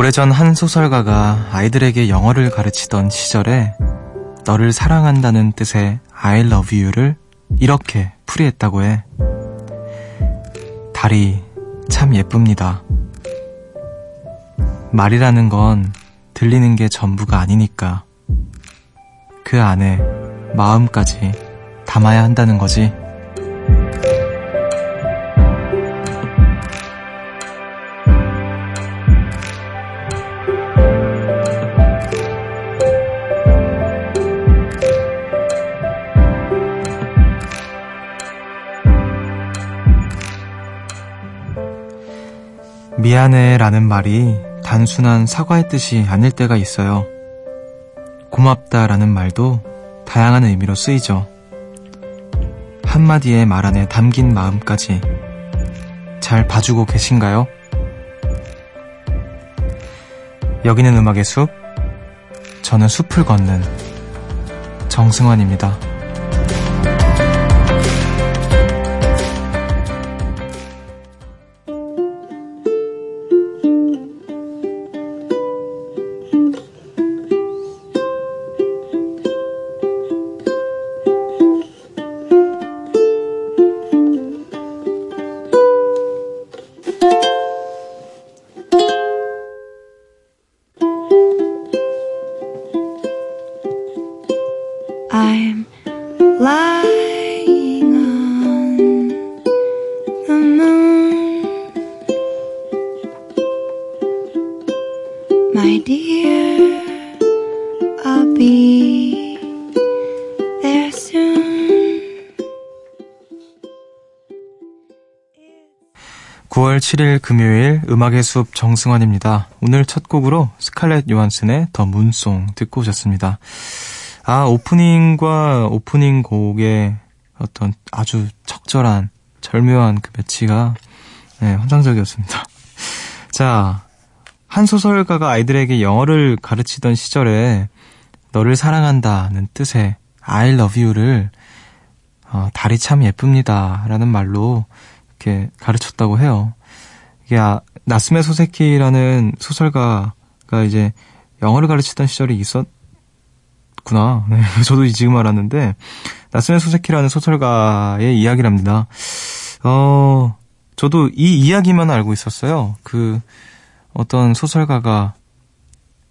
오래전 한 소설가가 아이들에게 영어를 가르치던 시절에 너를 사랑한다는 뜻의 I love you를 이렇게 풀이했다고 해. 달이 참 예쁩니다. 말이라는 건 들리는 게 전부가 아니니까 그 안에 마음까지 담아야 한다는 거지. 미안해 라는 말이 단순한 사과의 뜻이 아닐 때가 있어요. 고맙다 라는 말도 다양한 의미로 쓰이죠. 한마디의 말 안에 담긴 마음까지 잘 봐주고 계신가요? 여기는 음악의 숲, 저는 숲을 걷는 정승환입니다. I'm lying on the moon. My dear, I'll be there soon. 9월 7일 금요일 음악의 숲 정승환입니다. 오늘 첫 곡으로 스칼렛 요한슨의 더 문송 듣고 오셨습니다. 아, 오프닝과 오프닝 곡의 어떤 아주 적절한, 절묘한 그 매치가, 네, 환상적이었습니다. 자, 한 소설가가 아이들에게 영어를 가르치던 시절에 너를 사랑한다는 뜻의 I love you를 어, 달이 참 예쁩니다. 라는 말로 이렇게 가르쳤다고 해요. 이게 아, 나스메 소세키라는 소설가가 이제 영어를 가르치던 시절이 있었, 구나. 네, 저도 지금 알았는데, 나스메 소세키라는 소설가의 이야기랍니다. 어, 저도 이 이야기만 알고 있었어요. 그, 어떤 소설가가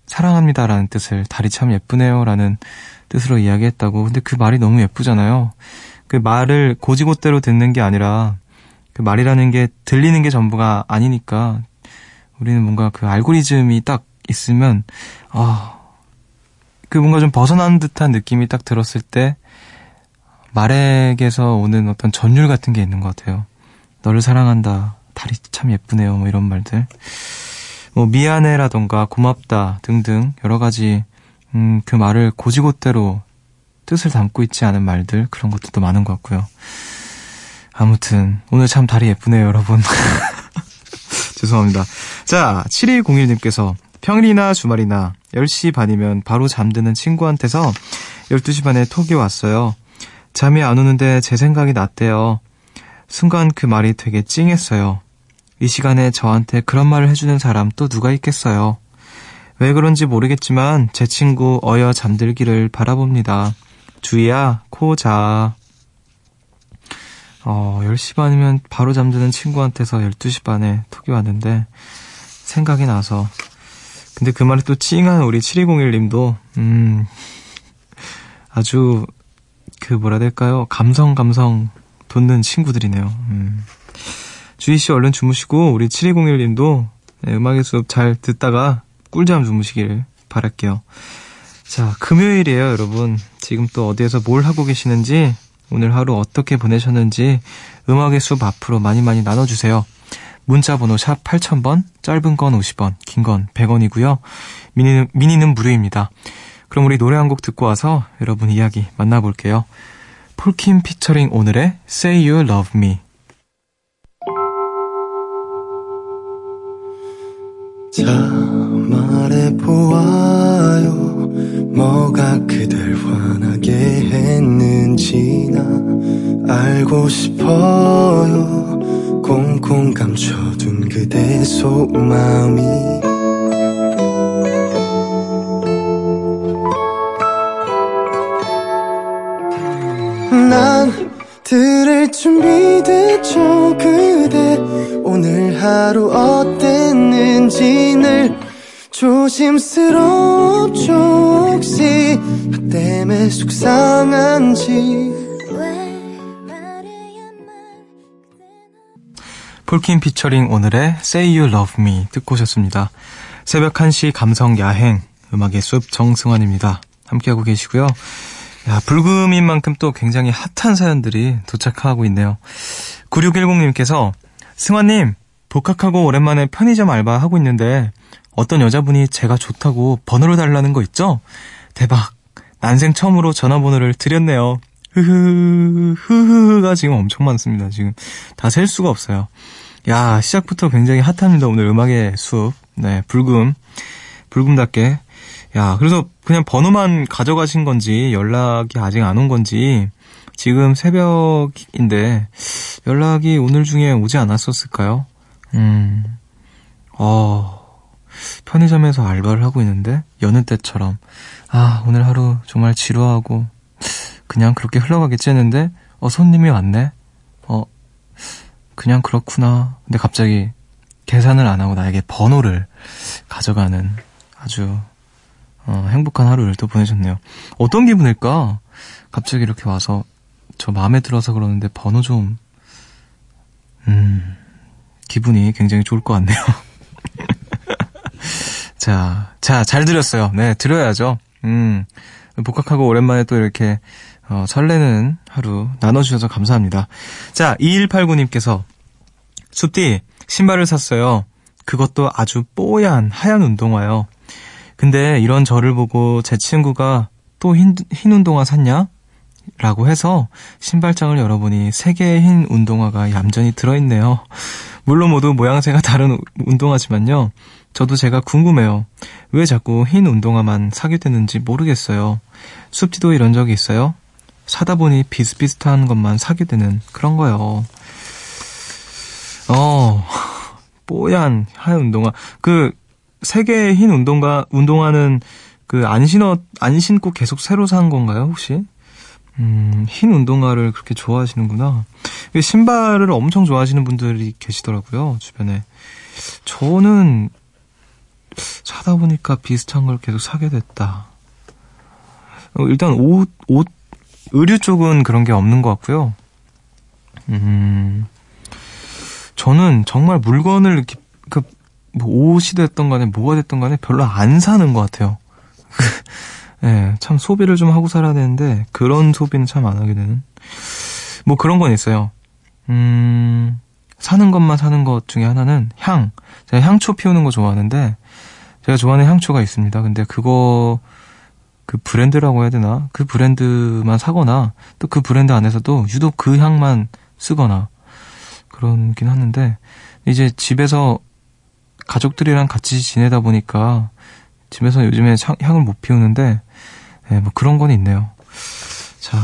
사랑합니다라는 뜻을 달이 참 예쁘네요라는 뜻으로 이야기했다고. 근데 그 말이 너무 예쁘잖아요. 그 말을 고지고대로 듣는 게 아니라, 그 말이라는 게 들리는 게 전부가 아니니까, 우리는 뭔가 그 알고리즘이 딱 있으면, 아, 그 뭔가 좀 벗어난 듯한 느낌이 딱 들었을 때 말에게서 오는 어떤 전율 같은 게 있는 것 같아요. 너를 사랑한다. 달이 참 예쁘네요. 뭐 이런 말들. 뭐 미안해라던가 고맙다 등등 여러 가지 음, 그 말을 고지고대로 뜻을 담고 있지 않은 말들 그런 것들도 많은 것 같고요. 아무튼 오늘 참 달이 예쁘네요, 여러분. 죄송합니다. 자, 7201님께서 평일이나 주말이나 10시 반이면 바로 잠드는 친구한테서 12시 반에 톡이 왔어요. 잠이 안 오는데 제 생각이 났대요. 순간 그 말이 되게 찡했어요. 이 시간에 저한테 그런 말을 해주는 사람 또 누가 있겠어요. 왜 그런지 모르겠지만 제 친구 어여 잠들기를 바라봅니다. 주희야, 코 자. 어, 10시 반이면 바로 잠드는 친구한테서 12시 반에 톡이 왔는데 생각이 나서 근데 그 말에 또 찡한 우리 7201님도 음 아주 그 뭐라 될까요? 감성 감성 돋는 친구들이네요. 음. 주희 씨 얼른 주무시고 우리 7201님도 네, 음악의 수업 잘 듣다가 꿀잠 주무시길 바랄게요. 자, 금요일이에요, 여러분. 지금 또 어디에서 뭘 하고 계시는지, 오늘 하루 어떻게 보내셨는지, 음악의 숲 앞으로 많이 많이 나눠주세요. 문자번호 샵 8000번, 짧은 건 50원, 긴 건 100원이고요. 미니는, 미니는 무료입니다. 그럼 우리 노래 한 곡 듣고 와서 여러분 이야기 만나볼게요. 폴킴 피처링 오늘의 Say You Love Me. 자 말해보아요 뭐가 그댈 화나게 했는지 나 알고 싶어요. 꽁꽁 감춰둔 그대 속마음이. 난 들을 준비됐죠 그대. 오늘 하루 어땠는지 늘 조심스럽죠 혹시. 나 때문에 속상한지 폴킴 피처링 오늘의 Say You Love Me 듣고 오셨습니다. 새벽 1시 감성 야행 음악의 숲 정승환입니다. 함께하고 계시고요. 야, 불금인 만큼 또 굉장히 핫한 사연들이 도착하고 있네요. 9610님께서 승환님 복학하고 오랜만에 편의점 알바 하고 있는데 어떤 여자분이 제가 좋다고 번호를 달라는 거 있죠? 대박. 난생 처음으로 전화번호를 드렸네요. 흐흐, 흐흐가 지금 엄청 많습니다. 지금 다 셀 수가 없어요. 야, 시작부터 굉장히 핫합니다. 오늘 음악의 숲. 네, 불금. 불금답게. 야, 그래서 그냥 번호만 가져가신 건지, 연락이 아직 안 온 건지, 지금 새벽인데, 연락이 오늘 중에 오지 않았었을까요? 음, 어, 편의점에서 알바를 하고 있는데, 여느 때처럼, 아, 오늘 하루 정말 지루하고, 그냥 그렇게 흘러가겠지 했는데, 어, 손님이 왔네? 어, 그냥 그렇구나. 근데 갑자기 계산을 안 하고 나에게 번호를 가져가는 아주 어, 행복한 하루를 또 보내셨네요. 어떤 기분일까? 갑자기 이렇게 와서 저 마음에 들어서 그러는데 번호 좀 음, 기분이 굉장히 좋을 것 같네요. 자, 자, 잘 들었어요. 네, 들어야죠. 음, 복학하고 오랜만에 또 이렇게 어, 설레는 하루 나눠주셔서 감사합니다. 자, 2189님께서 숲디 신발을 샀어요. 그것도 아주 뽀얀 하얀 운동화요. 근데 이런 저를 보고 제 친구가 또 흰, 흰 운동화 샀냐? 라고 해서 신발장을 열어보니 세 개의 흰 운동화가 얌전히 들어있네요. 물론 모두 모양새가 다른 우- 운동화지만요. 저도 제가 궁금해요. 왜 자꾸 흰 운동화만 사게 되는지 모르겠어요. 숲디도 이런 적이 있어요? 사다 보니 비슷비슷한 것만 사게 되는 그런 거요. 어, 뽀얀 하얀 운동화. 그, 세 개의 흰 운동화, 운동화는 그 안 신어, 안 신고 계속 새로 산 건가요, 혹시? 음, 흰 운동화를 그렇게 좋아하시는구나. 그 신발을 엄청 좋아하시는 분들이 계시더라고요, 주변에. 저는 사다 보니까 비슷한 걸 계속 사게 됐다. 어, 일단 옷, 옷, 의류 쪽은 그런 게 없는 것 같고요. 음, 저는 정말 물건을 이렇게, 그, 뭐 옷이 됐던 간에 뭐가 됐던 간에 별로 안 사는 것 같아요. 예, 참 소비를 좀 하고 살아야 되는데, 그런 소비는 참 안 하게 되는. 뭐 그런 건 있어요. 음, 사는 것만 사는 것 중에 하나는 향. 제가 향초 피우는 거 좋아하는데, 제가 좋아하는 향초가 있습니다. 근데 그거, 그 브랜드라고 해야 되나? 그 브랜드만 사거나, 또 그 브랜드 안에서도 유독 그 향만 쓰거나, 그런긴 하는데, 이제 집에서 가족들이랑 같이 지내다 보니까, 집에서 요즘에 향- 향을 못 피우는데, 예, 뭐 그런 건 있네요. 자,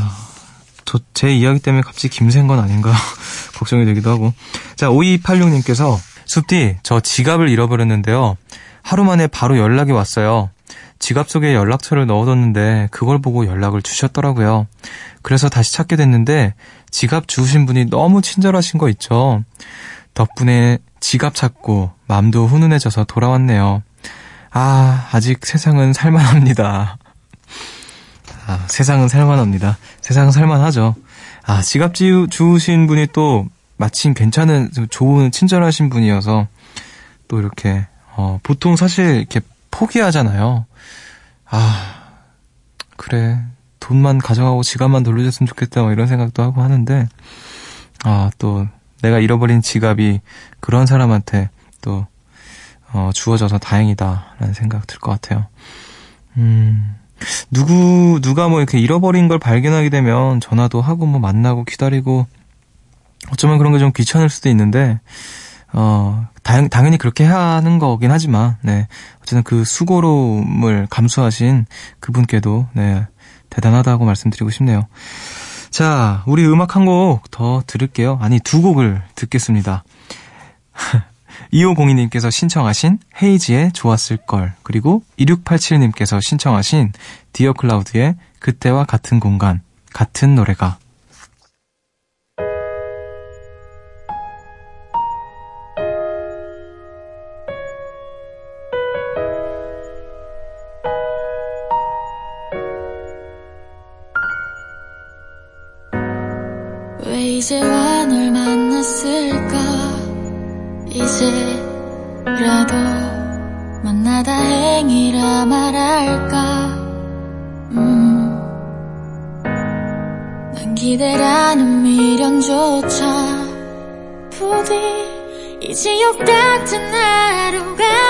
저, 제 이야기 때문에 갑자기 김샌 건 아닌가 걱정이 되기도 하고. 자, 5286님께서, 숲디, 저 지갑을 잃어버렸는데요. 하루 만에 바로 연락이 왔어요. 지갑 속에 연락처를 넣어뒀는데 그걸 보고 연락을 주셨더라고요. 그래서 다시 찾게 됐는데 지갑 주우신 분이 너무 친절하신 거 있죠. 덕분에 지갑 찾고 마음도 훈훈해져서 돌아왔네요. 아, 아직 세상은 살만합니다. 아, 세상은 살만합니다. 세상은 살만하죠. 아, 지갑 주우신 분이 또 마침 괜찮은, 좋은, 친절하신 분이어서 또 이렇게, 어, 보통 사실 이렇게 포기하잖아요. 아, 그래. 돈만 가져가고 지갑만 돌려줬으면 좋겠다, 뭐 이런 생각도 하고 하는데, 아, 또 내가 잃어버린 지갑이 그런 사람한테 또, 어, 주어져서 다행이다라는 생각 들 것 같아요. 음, 누구, 누가 뭐 이렇게 잃어버린 걸 발견하게 되면 전화도 하고 뭐 만나고 기다리고 어쩌면 그런 게 좀 귀찮을 수도 있는데, 어, 당, 당연히 그렇게 하는 거긴 하지만, 네. 어쨌든 그 수고로움을 감수하신 그분께도, 네. 대단하다고 말씀드리고 싶네요. 자, 우리 음악 한 곡 더 들을게요. 아니, 두 곡을 듣겠습니다. 2502님께서 신청하신 헤이지의 좋았을 걸, 그리고 2687님께서 신청하신 디어 클라우드의 그때와 같은 공간, 같은 노래가. 이제 와 널 만났을까 이제라도 만나 다 행이라 말할까 음. 난 기대라는 미련조차 부디 이 지옥 같은 하루가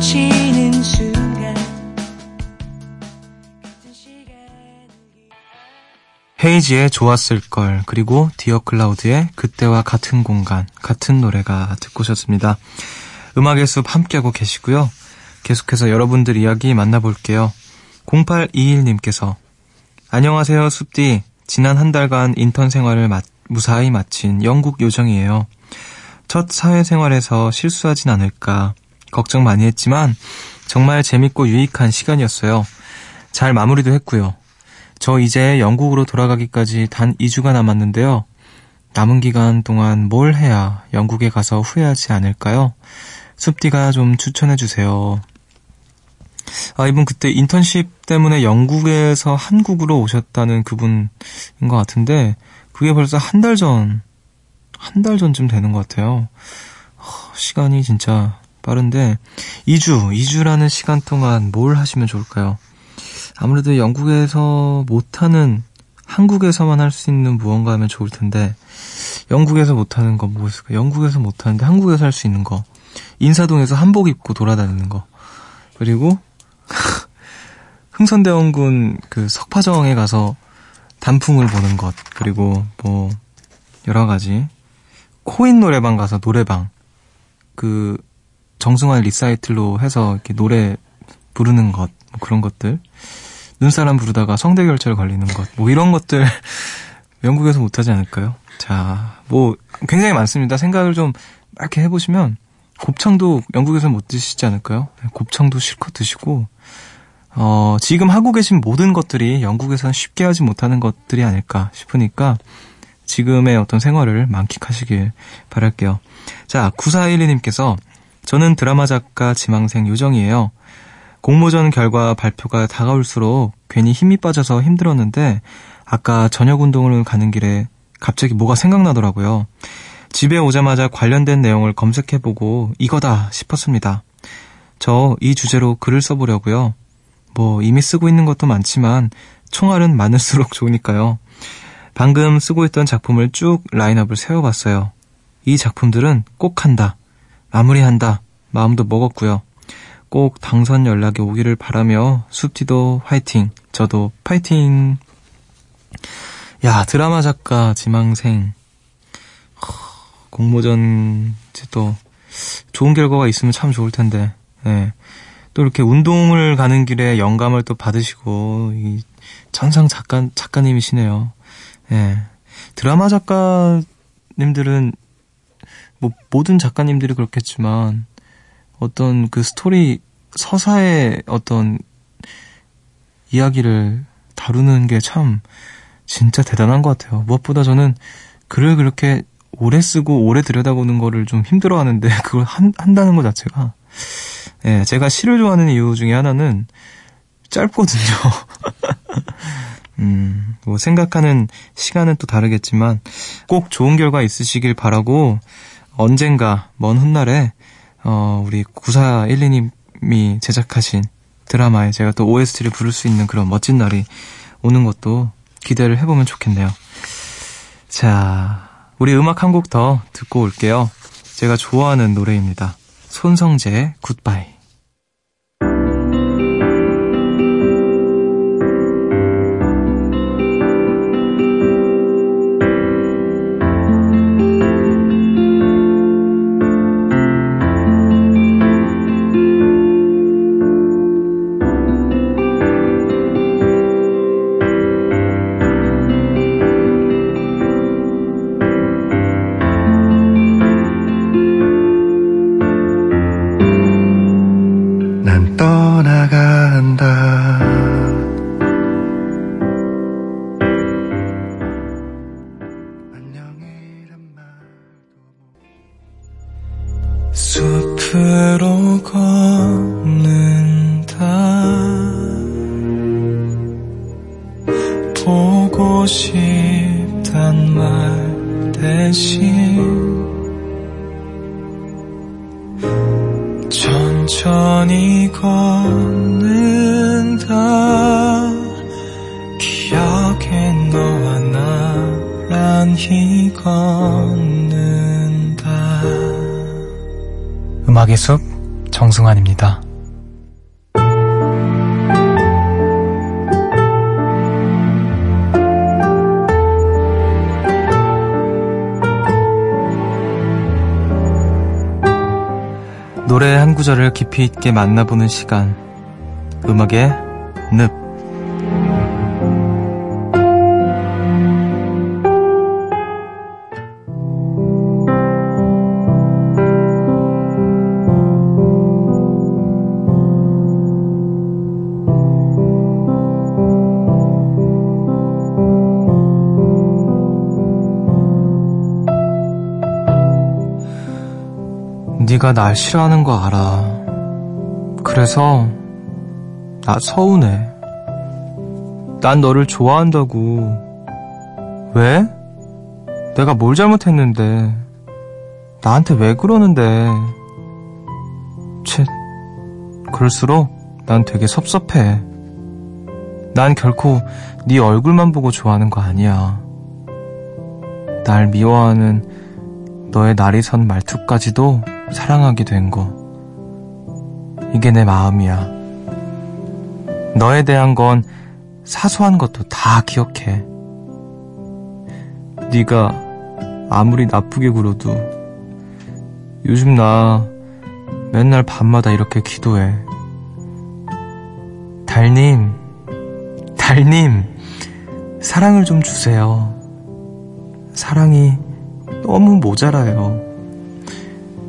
마주치는 순간 헤이지의 좋았을 걸, 그리고 디어 클라우드의 그때와 같은 공간, 같은 노래가 듣고 오셨습니다. 음악의 숲 함께하고 계시고요. 계속해서 여러분들 이야기 만나볼게요. 0821님께서 안녕하세요, 숲디. 지난 한 달간 인턴 생활을 마- 무사히 마친 영국 요정이에요. 첫 사회생활에서 실수하진 않을까 걱정 많이 했지만 정말 재밌고 유익한 시간이었어요. 잘 마무리도 했고요. 저 이제 영국으로 돌아가기까지 단 2주가 남았는데요. 남은 기간 동안 뭘 해야 영국에 가서 후회하지 않을까요? 숲디가 좀 추천해주세요. 아, 이분 그때 인턴십 때문에 영국에서 한국으로 오셨다는 그분인 것 같은데, 그게 벌써 한 달 전, 한 달 전쯤 되는 것 같아요. 허, 시간이 진짜 빠른데, 2주, 2주라는 시간 동안 뭘 하시면 좋을까요? 아무래도 영국에서 못하는 한국에서만 할 수 있는 무언가 하면 좋을 텐데 영국에서 못하는 거뭐 있을까? 영국에서 못하는데 한국에서 할 수 있는 거 인사동에서 한복 입고 돌아다니는 거 그리고 흥선대원군 그 석파정에 가서 단풍을 보는 것 그리고 뭐 여러 가지 코인 노래방 가서 노래방 그 정승환 리사이틀로 해서 이렇게 노래 부르는 것, 뭐 그런 것들. 눈사람 부르다가 성대결절 걸리는 것, 뭐 이런 것들 영국에서 못하지 않을까요? 자, 뭐 굉장히 많습니다. 생각을 좀 이렇게 해보시면 곱창도 영국에서 못 드시지 않을까요? 네, 곱창도 실컷 드시고, 어, 지금 하고 계신 모든 것들이 영국에서는 쉽게 하지 못하는 것들이 아닐까 싶으니까 지금의 어떤 생활을 만끽하시길 바랄게요. 자, 9412님께서 저는 드라마 작가 지망생 요정이에요. 공모전 결과 발표가 다가올수록 괜히 힘이 빠져서 힘들었는데 아까 저녁 운동을 가는 길에 갑자기 뭐가 생각나더라고요. 집에 오자마자 관련된 내용을 검색해보고 이거다 싶었습니다. 저 이 주제로 글을 써보려고요. 뭐 이미 쓰고 있는 것도 많지만 총알은 많을수록 좋으니까요. 방금 쓰고 있던 작품을 쭉 라인업을 세워봤어요. 이 작품들은 꼭 한다. 마무리한다. 마음도 먹었고요. 꼭 당선 연락이 오기를 바라며 숲디도 화이팅. 저도 파이팅. 야 드라마 작가 지망생 허, 공모전 또 좋은 결과가 있으면 참 좋을 텐데. 예. 또 이렇게 운동을 가는 길에 영감을 또 받으시고 이 천상 작가 작가님이시네요. 예. 드라마 작가님들은 뭐 모든 작가님들이 그렇겠지만 어떤 그 스토리 서사의 어떤 이야기를 다루는 게 참 진짜 대단한 것 같아요. 무엇보다 저는 글을 그렇게 오래 쓰고 오래 들여다보는 거를 좀 힘들어 하는데 그걸 한, 한다는 것 자체가 예, 제가 시를 좋아하는 이유 중에 하나는 짧거든요. 음, 뭐 생각하는 시간은 또 다르겠지만 꼭 좋은 결과 있으시길 바라고 언젠가 먼 훗날에 어, 우리 9412님이 제작하신 드라마에 제가 또 OST를 부를 수 있는 그런 멋진 날이 오는 것도 기대를 해보면 좋겠네요. 자, 우리 음악 한 곡 더 듣고 올게요. 제가 좋아하는 노래입니다. 손성재의 굿바이. 구절을 깊이 있게 만나보는 시간. 음악의 늪. 네가 날 싫어하는 거 알아. 그래서 나 서운해. 난 너를 좋아한다고. 왜? 내가 뭘 잘못했는데. 나한테 왜 그러는데. 채, 그럴수록 난 되게 섭섭해. 난 결코 네 얼굴만 보고 좋아하는 거 아니야. 날 미워하는 너의 날이 선 말투까지도 사랑하게 된 거. 이게 내 마음이야. 너에 대한 건 사소한 것도 다 기억해. 네가 아무리 나쁘게 굴어도 요즘 나 맨날 밤마다 이렇게 기도해. 달님, 달님, 사랑을 좀 주세요. 사랑이 너무 모자라요.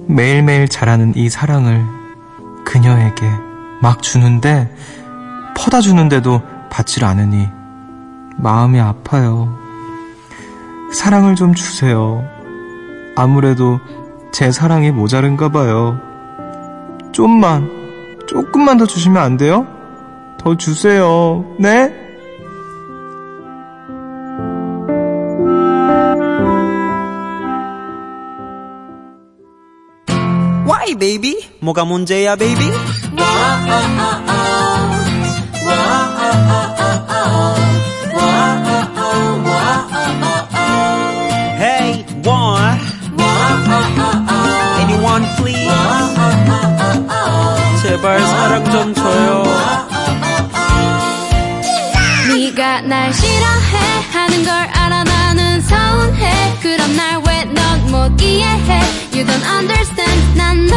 매일매일 자라는 이 사랑을 그녀에게 막 주는데 퍼다 주는데도 받질 않으니 마음이 아파요. 사랑을 좀 주세요. 아무래도 제 사랑이 모자른가 봐요. 좀만, 조금만 더 주시면 안 돼요? 더 주세요. 네? Baby? 뭐가 문제야, baby? Hey, one. Anyone, please? 제발 사랑 좀 줘요. 네가 날 싫어해 하는 걸 알아 나는 서운해 그럼 날 왜 넌 못 이해해 You don't understand 난 너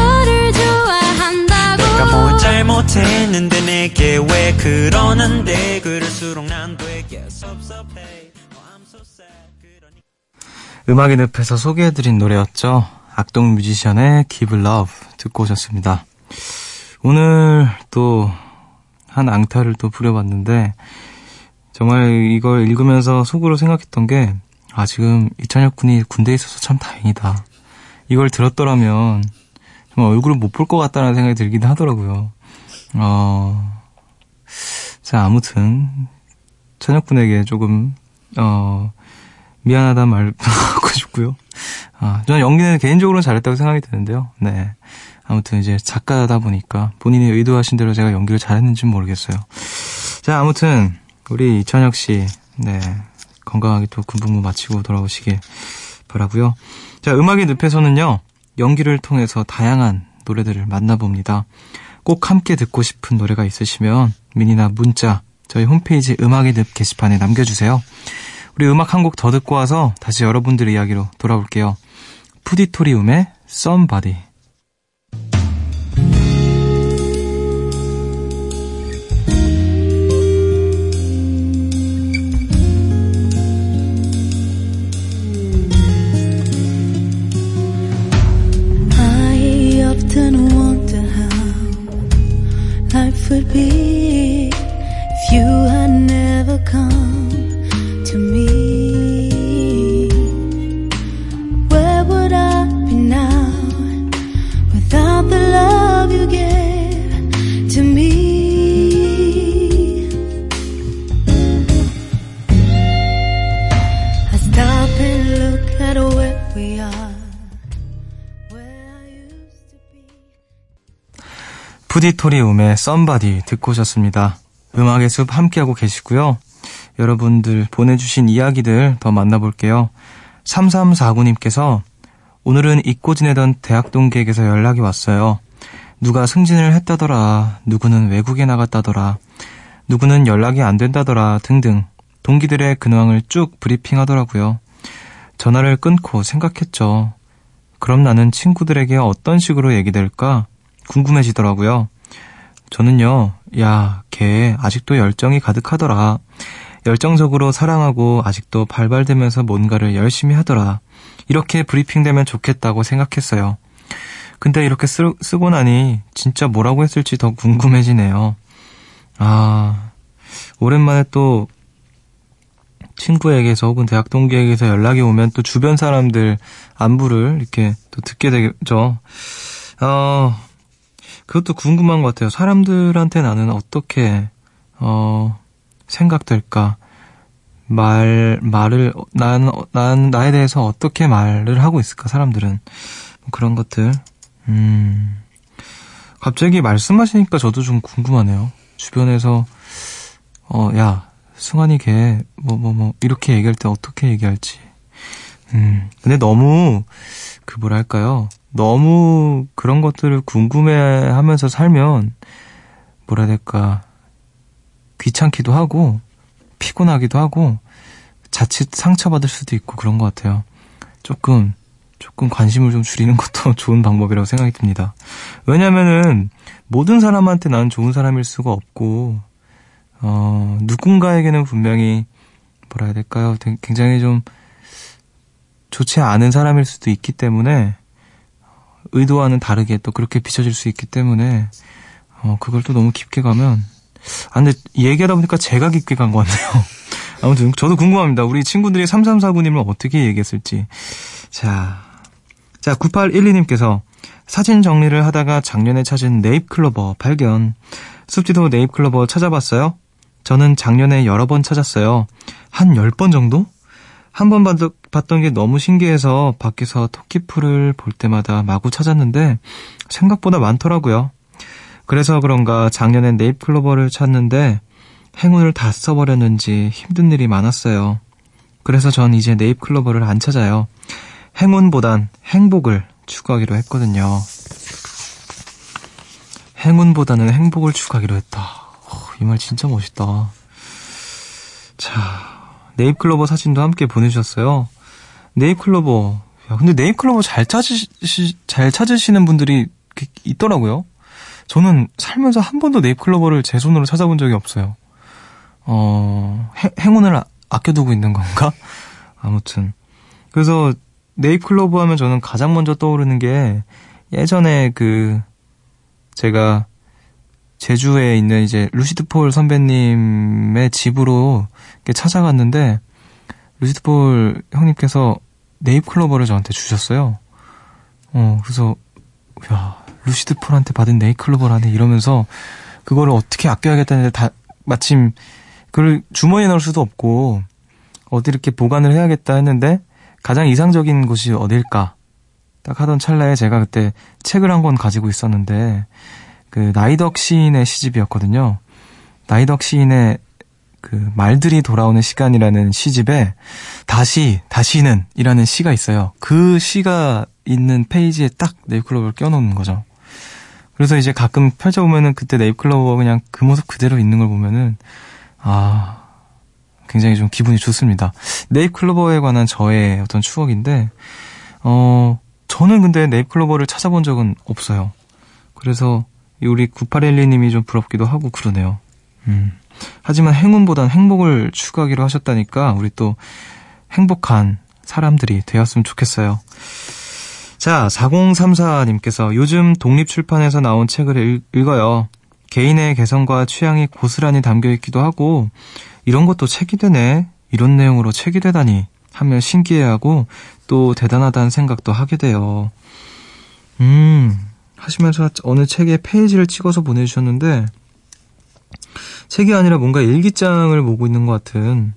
잘못했는데 내게 왜 그러는데 그럴수록 난 되게 섭섭해 Oh, 음악의 늪에서 소개해드린 노래였죠. 악동 뮤지션의 Give Love 듣고 오셨습니다. 오늘 또 한 앙탈을 또 부려봤는데 정말 이걸 읽으면서 속으로 생각했던 게 아, 지금 이찬혁 군이 군대에 있어서 참 다행이다. 이걸 들었더라면 정말 얼굴을 못 볼 것 같다는 생각이 들긴 하더라고요. 어, 자, 아무튼, 찬혁 군에게 조금, 어, 미안하다는 말 하고 싶고요. 아, 저는 연기는 개인적으로 잘했다고 생각이 드는데요. 네. 아무튼 이제 작가다 보니까 본인이 의도하신 대로 제가 연기를 잘했는지는 모르겠어요. 자, 아무튼 우리 이찬혁 씨, 네. 건강하게 또 군복무 마치고 돌아오시길 바라고요. 자, 음악의 늪에서는요. 연기를 통해서 다양한 노래들을 만나봅니다. 꼭 함께 듣고 싶은 노래가 있으시면 미니나 문자 저희 홈페이지 음악의 늪 게시판에 남겨주세요. 우리 음악 한 곡 더 듣고 와서 다시 여러분들의 이야기로 돌아올게요. 푸디토리움의. I 푸디토리움의 Somebody 듣고 오셨습니다. 음악의 숲 함께하고 계시고요. 여러분들 보내주신 이야기들 더 만나볼게요. 3349님께서 오늘은 잊고 지내던 대학 동기에게서 연락이 왔어요. 누가 승진을 했다더라. 누구는 외국에 나갔다더라. 누구는 연락이 안 된다더라. 등등 동기들의 근황을 쭉 브리핑하더라고요. 전화를 끊고 생각했죠. 그럼 나는 친구들에게 어떤 식으로 얘기될까 궁금해지더라고요. 저는요, 야, 걔 아직도 열정이 가득하더라. 열정적으로 사랑하고 아직도 발발되면서 뭔가를 열심히 하더라. 이렇게 브리핑되면 좋겠다고 생각했어요. 근데 이렇게 쓰, 쓰고 나니 진짜 뭐라고 했을지 더 궁금해지네요. 아, 오랜만에 또 친구에게서 혹은 대학 동기에게서 연락이 오면 또 주변 사람들 안부를 이렇게 또 듣게 되죠. 어, 그것도 궁금한 것 같아요. 사람들한테 나는 어떻게, 어, 생각될까? 말, 말을, 난, 난, 나에 대해서 어떻게 말을 하고 있을까, 사람들은. 뭐 그런 것들. 음. 갑자기 말씀하시니까 저도 좀 궁금하네요. 주변에서, 어, 야, 승환이 걔, 뭐, 뭐, 뭐, 이렇게 얘기할 때 어떻게 얘기할지. 음. 근데 너무, 그 뭐랄까요. 너무 그런 것들을 궁금해 하면서 살면, 뭐라 해야 될까. 귀찮기도 하고, 피곤하기도 하고, 자칫 상처받을 수도 있고 그런 것 같아요. 조금, 조금 관심을 좀 줄이는 것도 좋은 방법이라고 생각이 듭니다. 왜냐면은, 모든 사람한테 난 좋은 사람일 수가 없고, 어, 누군가에게는 분명히, 뭐라 해야 될까요? 굉장히 좀, 좋지 않은 사람일 수도 있기 때문에, 의도와는 다르게 또 그렇게 비춰질 수 있기 때문에, 어, 그걸 또 너무 깊게 가면, 아, 근데 얘기하다 보니까 제가 깊게 간 것 같네요. 아무튼, 저도 궁금합니다. 우리 친구들이 3349님을 어떻게 얘기했을지. 자, 자, 9812님께서 사진 정리를 하다가 작년에 찾은 네잎클로버 발견. 숲지도 네잎클로버 찾아봤어요? 저는 작년에 여러 번 찾았어요. 한 10번 정도? 한 번 봤던 게 너무 신기해서 밖에서 토끼풀을 볼 때마다 마구 찾았는데 생각보다 많더라고요. 그래서 그런가 작년엔 네잎클로버를 찾는데 행운을 다 써버렸는지 힘든 일이 많았어요. 그래서 전 이제 네잎클로버를 안 찾아요. 행운보단 행복을 추구하기로 했거든요. 행운보다는 행복을 추구하기로 했다. 이 말 진짜 멋있다. 자, 네잎클로버 사진도 함께 보내주셨어요. 네잎클로버. 야, 근데 네잎클로버 잘 찾으시, 잘 찾으시는 분들이 있더라고요. 저는 살면서 한 번도 네잎클로버를 제 손으로 찾아본 적이 없어요. 어, 행, 행운을 아, 아껴두고 있는 건가? 아무튼. 그래서 네잎클로버 하면 저는 가장 먼저 떠오르는 게 예전에 그 제가 제주에 있는 이제 루시드 폴 선배님의 집으로 찾아갔는데 루시드 폴 형님께서 네잎클로버를 저한테 주셨어요. 어, 그래서 야, 루시드 폴한테 받은 네잎클로버라네 이러면서 그거를 어떻게 아껴야겠다는데 다 마침 그걸 주머니에 넣을 수도 없고 어디 이렇게 보관을 해야겠다 했는데 가장 이상적인 곳이 어딜까? 딱 하던 찰나에 제가 그때 책을 한 권 가지고 있었는데 그 나이덕 시인의 시집이었거든요. 나이덕 시인의 그 말들이 돌아오는 시간이라는 시집에 다시 다시는 이라는 시가 있어요. 그 시가 있는 페이지에 딱 네잎클로버를 껴놓는 거죠. 그래서 이제 가끔 펼쳐보면은 그때 네잎클로버 그냥 그 모습 그대로 있는 걸 보면은 아 굉장히 좀 기분이 좋습니다. 네잎클로버에 관한 저의 어떤 추억인데 어 저는 근데 네잎클로버를 찾아본 적은 없어요. 그래서 우리 9812님이 좀 부럽기도 하고 그러네요. 음. 하지만 행운보단 행복을 추구하기로 하셨다니까 우리 또 행복한 사람들이 되었으면 좋겠어요. 자, 4034님께서 요즘 독립출판에서 나온 책을 읽, 읽어요. 개인의 개성과 취향이 고스란히 담겨 있기도 하고, 이런 것도 책이 되네. 이런 내용으로 책이 되다니. 하며 신기해하고, 또 대단하다는 생각도 하게 돼요. 음, 하시면서 어느 책의 페이지를 찍어서 보내주셨는데, 책이 아니라 뭔가 일기장을 보고 있는 것 같은,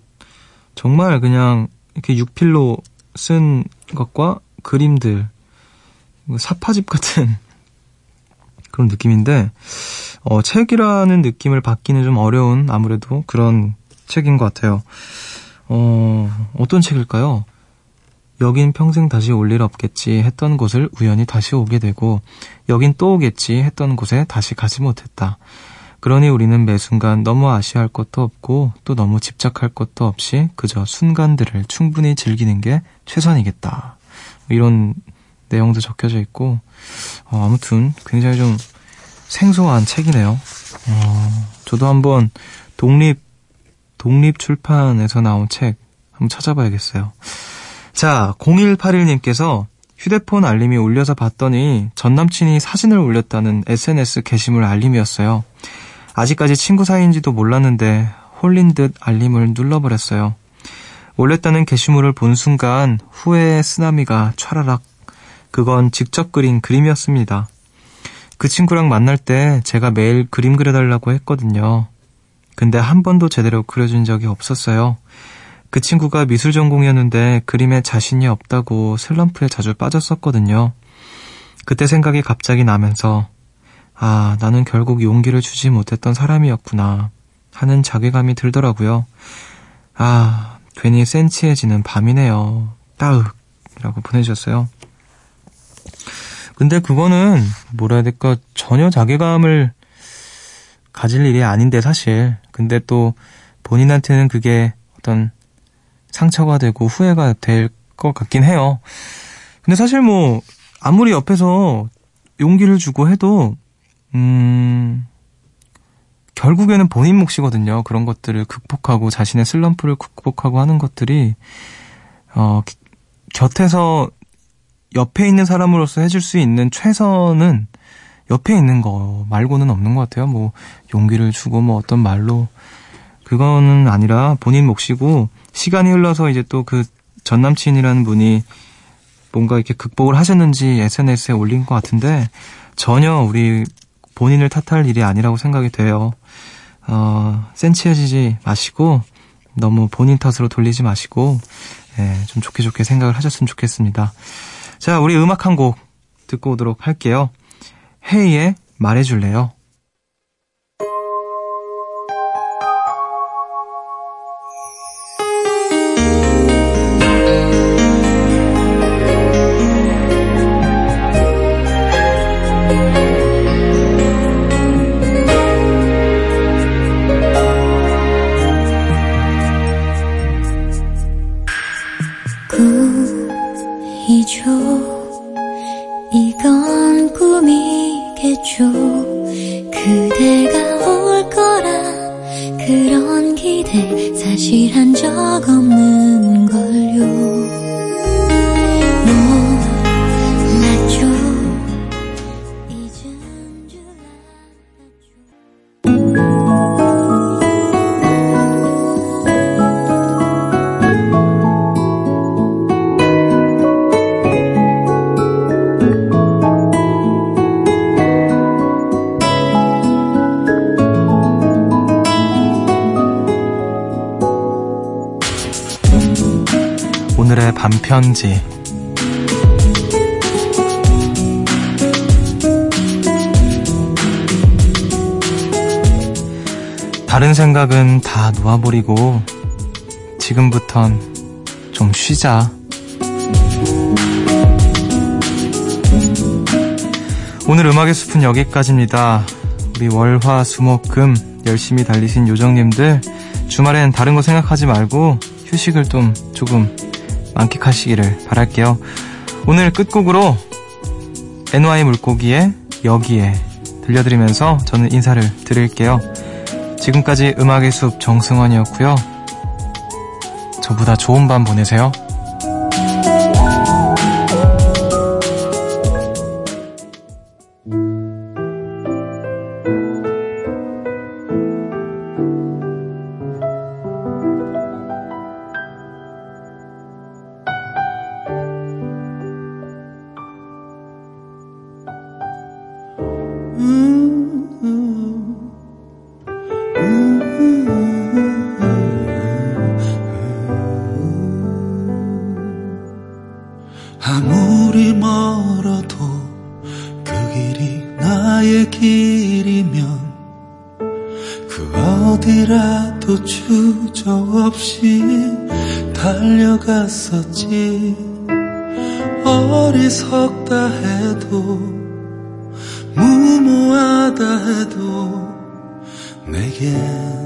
정말 그냥 이렇게 육필로 쓴 것과 그림들, 사파집 같은 그런 느낌인데, 어, 책이라는 느낌을 받기는 좀 어려운 아무래도 그런 책인 것 같아요. 어, 어떤 책일까요? 여긴 평생 다시 올 일 없겠지 했던 곳을 우연히 다시 오게 되고, 여긴 또 오겠지 했던 곳에 다시 가지 못했다. 그러니 우리는 매 순간 너무 아쉬워할 것도 없고, 또 너무 집착할 것도 없이 그저 순간들을 충분히 즐기는 게 최선이겠다. 이런 내용도 적혀져 있고, 어, 아무튼 굉장히 좀 생소한 책이네요. 어, 저도 한번 독립, 독립 출판에서 나온 책 한번 찾아봐야겠어요. 자, 0181님께서 휴대폰 알림이 울려서 봤더니 전 남친이 사진을 올렸다는 SNS 게시물 알림이었어요. 아직까지 친구 사이인지도 몰랐는데 홀린 듯 알림을 눌러버렸어요. 올렸다는 게시물을 본 순간 후회의 쓰나미가 촤라락. 그건 직접 그린 그림이었습니다. 그 친구랑 만날 때 제가 매일 그림 그려달라고 했거든요. 근데 한 번도 제대로 그려준 적이 없었어요. 그 친구가 미술 전공이었는데 그림에 자신이 없다고 슬럼프에 자주 빠졌었거든요. 그때 생각이 갑자기 나면서 아, 나는 결국 용기를 주지 못했던 사람이었구나 하는 자괴감이 들더라고요. 아, 괜히 센치해지는 밤이네요. 따윽 이라고 보내주셨어요. 근데 그거는 뭐라 해야 될까 전혀 자괴감을 가질 일이 아닌데 사실 근데 또 본인한테는 그게 어떤 상처가 되고 후회가 될 것 같긴 해요. 근데 사실 뭐 아무리 옆에서 용기를 주고 해도 음 결국에는 본인 몫이거든요. 그런 것들을 극복하고 자신의 슬럼프를 극복하고 하는 것들이 어 곁에서 옆에 있는 사람으로서 해줄 수 있는 최선은 옆에 있는 거 말고는 없는 것 같아요. 뭐 용기를 주고 뭐 어떤 말로 그거는 아니라 본인 몫이고 시간이 흘러서 이제 또 그 전 남친이라는 분이 뭔가 이렇게 극복을 하셨는지 SNS에 올린 것 같은데 전혀 우리 본인을 탓할 일이 아니라고 생각이 돼요. 어, 센치해지지 마시고 너무 본인 탓으로 돌리지 마시고 예, 좀 좋게 좋게 생각을 하셨으면 좋겠습니다. 자, 우리 음악 한 곡 듣고 오도록 할게요. 헤이의 말해줄래요? 편지. 다른 생각은 다 놓아버리고 지금부턴 좀 쉬자. 오늘 음악의 숲은 여기까지입니다. 우리 월화 수목금 열심히 달리신 요정님들 주말엔 다른 거 생각하지 말고 휴식을 좀 조금 만끽하시기를 바랄게요. 오늘 끝곡으로 NY 물고기의 여기에 들려드리면서 저는 인사를 드릴게요. 지금까지 음악의 숲 정승환이었고요. 저보다 좋은 밤 보내세요. 갔었지. 어리석다 해도 무모하다 해도 내겐